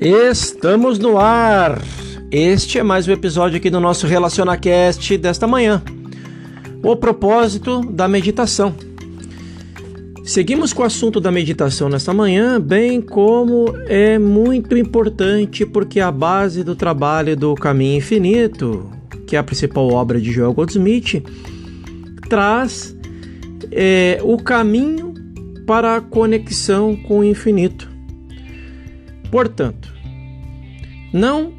Estamos no ar. Este é mais um episódio aqui do nosso RelacionaCast desta manhã. O propósito da meditação. Seguimos com o assunto da meditação nesta manhã, bem como é muito importante porque a base do trabalho do Caminho Infinito, que é a principal obra de Joel Goldsmith, traz é, o caminho para a conexão com o infinito. Portanto, não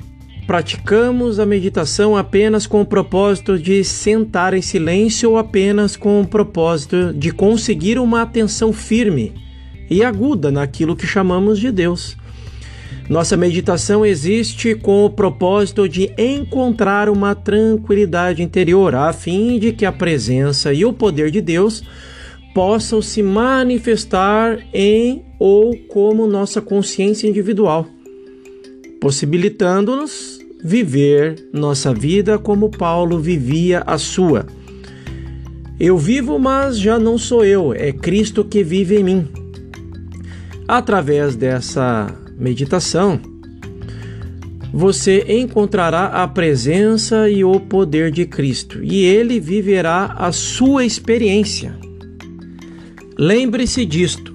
praticamos a meditação apenas com o propósito de sentar em silêncio ou apenas com o propósito de conseguir uma atenção firme e aguda naquilo que chamamos de Deus. Nossa meditação existe com o propósito de encontrar uma tranquilidade interior, a fim de que a presença e o poder de Deus possam se manifestar em ou como nossa consciência individual, possibilitando-nos viver nossa vida como Paulo vivia a sua. Eu vivo, mas já não sou eu, é Cristo que vive em mim. Através dessa meditação, você encontrará a presença e o poder de Cristo e ele viverá a sua experiência. Lembre-se disto: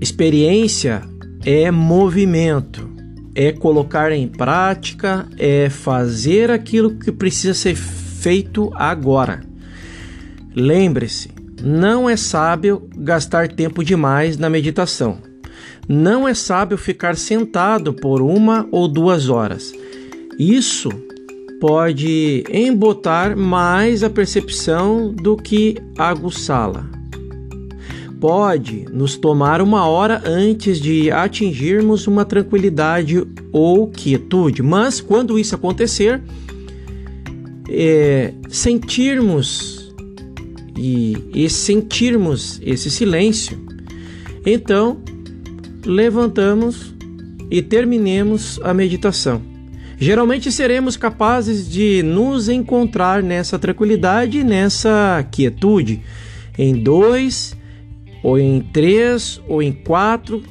experiência é movimento é colocar em prática, é fazer aquilo que precisa ser feito agora. Lembre-se, não é sábio gastar tempo demais na meditação. Não é sábio ficar sentado por uma ou duas horas. Isso pode embotar mais a percepção do que aguçá-la pode nos tomar uma hora antes de atingirmos uma tranquilidade ou quietude, mas quando isso acontecer, é, sentirmos e, e sentirmos esse silêncio, então levantamos e terminemos a meditação. Geralmente seremos capazes de nos encontrar nessa tranquilidade, nessa quietude, em dois ou em três, ou em quatro,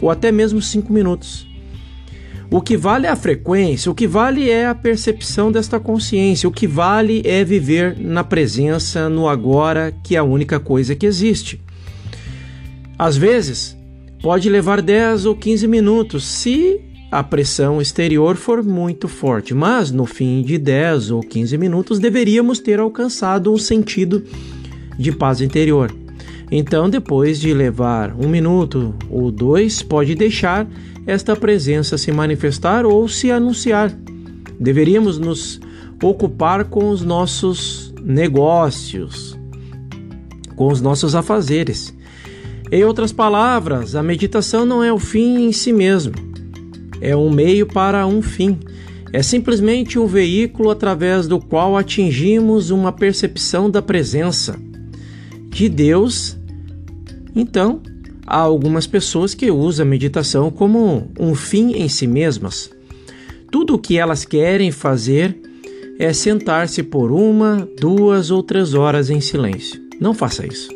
ou até mesmo cinco minutos. O que vale é a frequência, o que vale é a percepção desta consciência, o que vale é viver na presença, no agora, que é a única coisa que existe. Às vezes, pode levar 10 ou 15 minutos se a pressão exterior for muito forte, mas no fim de 10 ou 15 minutos deveríamos ter alcançado um sentido de paz interior. Então, depois de levar um minuto ou dois, pode deixar esta presença se manifestar ou se anunciar. Deveríamos nos ocupar com os nossos negócios, com os nossos afazeres. Em outras palavras, a meditação não é o fim em si mesmo, é um meio para um fim. É simplesmente um veículo através do qual atingimos uma percepção da presença de Deus então, há algumas pessoas que usam a meditação como um fim em si mesmas. Tudo o que elas querem fazer é sentar-se por uma, duas ou três horas em silêncio. Não faça isso.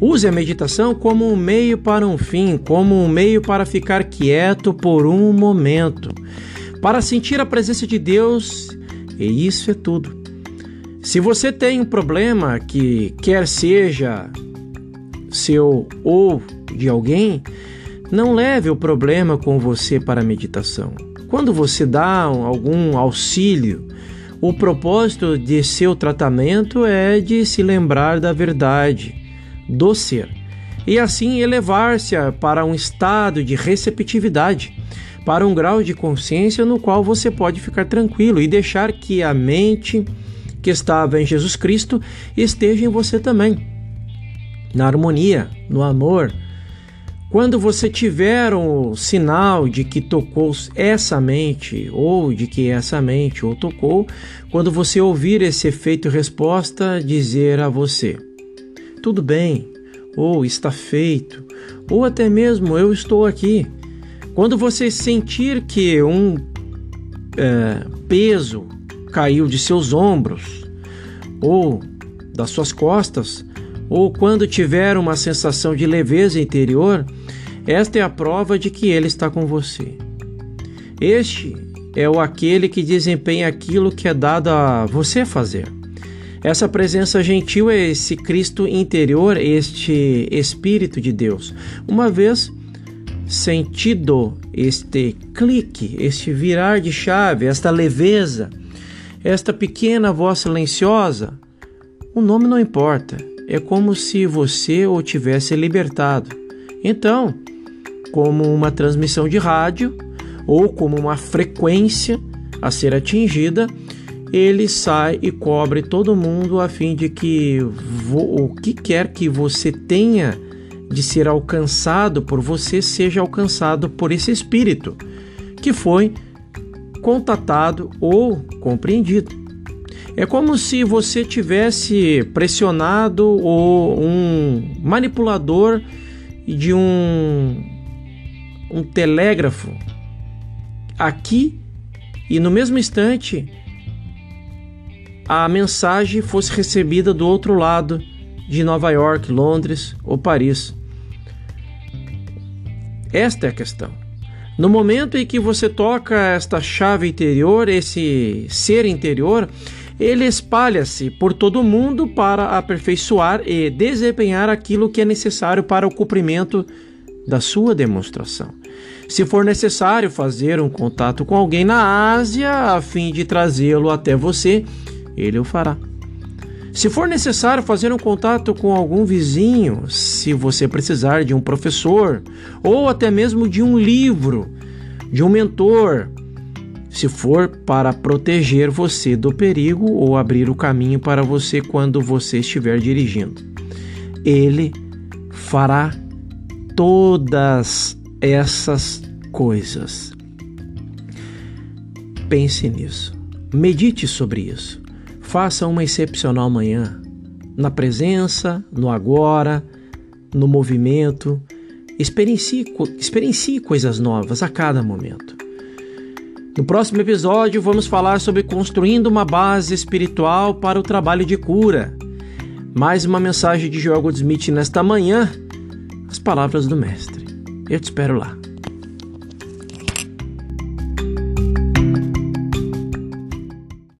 Use a meditação como um meio para um fim, como um meio para ficar quieto por um momento, para sentir a presença de Deus, e isso é tudo. Se você tem um problema que quer seja seu ou de alguém, não leve o problema com você para a meditação. Quando você dá algum auxílio, o propósito de seu tratamento é de se lembrar da verdade, do ser, e assim elevar-se para um estado de receptividade, para um grau de consciência no qual você pode ficar tranquilo e deixar que a mente que estava em Jesus Cristo esteja em você também na harmonia, no amor. Quando você tiver um sinal de que tocou essa mente, ou de que essa mente ou tocou, quando você ouvir esse efeito resposta, dizer a você: tudo bem, ou está feito, ou até mesmo eu estou aqui. Quando você sentir que um é, peso caiu de seus ombros ou das suas costas, ou quando tiver uma sensação de leveza interior, esta é a prova de que Ele está com você. Este é o aquele que desempenha aquilo que é dado a você fazer. Essa presença gentil é esse Cristo interior, este Espírito de Deus. Uma vez sentido este clique, este virar de chave, esta leveza, esta pequena voz silenciosa, o nome não importa. É como se você o tivesse libertado. Então, como uma transmissão de rádio ou como uma frequência a ser atingida, ele sai e cobre todo mundo a fim de que o que quer que você tenha de ser alcançado por você seja alcançado por esse espírito que foi contatado ou compreendido. É como se você tivesse pressionado ou um manipulador de um, um telégrafo aqui e no mesmo instante a mensagem fosse recebida do outro lado de Nova York, Londres ou Paris. Esta é a questão. No momento em que você toca esta chave interior, esse ser interior, ele espalha-se por todo o mundo para aperfeiçoar e desempenhar aquilo que é necessário para o cumprimento da sua demonstração. Se for necessário fazer um contato com alguém na Ásia a fim de trazê-lo até você, ele o fará. Se for necessário fazer um contato com algum vizinho, se você precisar de um professor ou até mesmo de um livro, de um mentor, se for para proteger você do perigo ou abrir o caminho para você quando você estiver dirigindo. Ele fará todas essas coisas. Pense nisso. Medite sobre isso. Faça uma excepcional manhã, na presença, no agora, no movimento. Experiencie, experiencie coisas novas a cada momento. No próximo episódio, vamos falar sobre construindo uma base espiritual para o trabalho de cura. Mais uma mensagem de Joel Goldsmith nesta manhã, as palavras do Mestre. Eu te espero lá.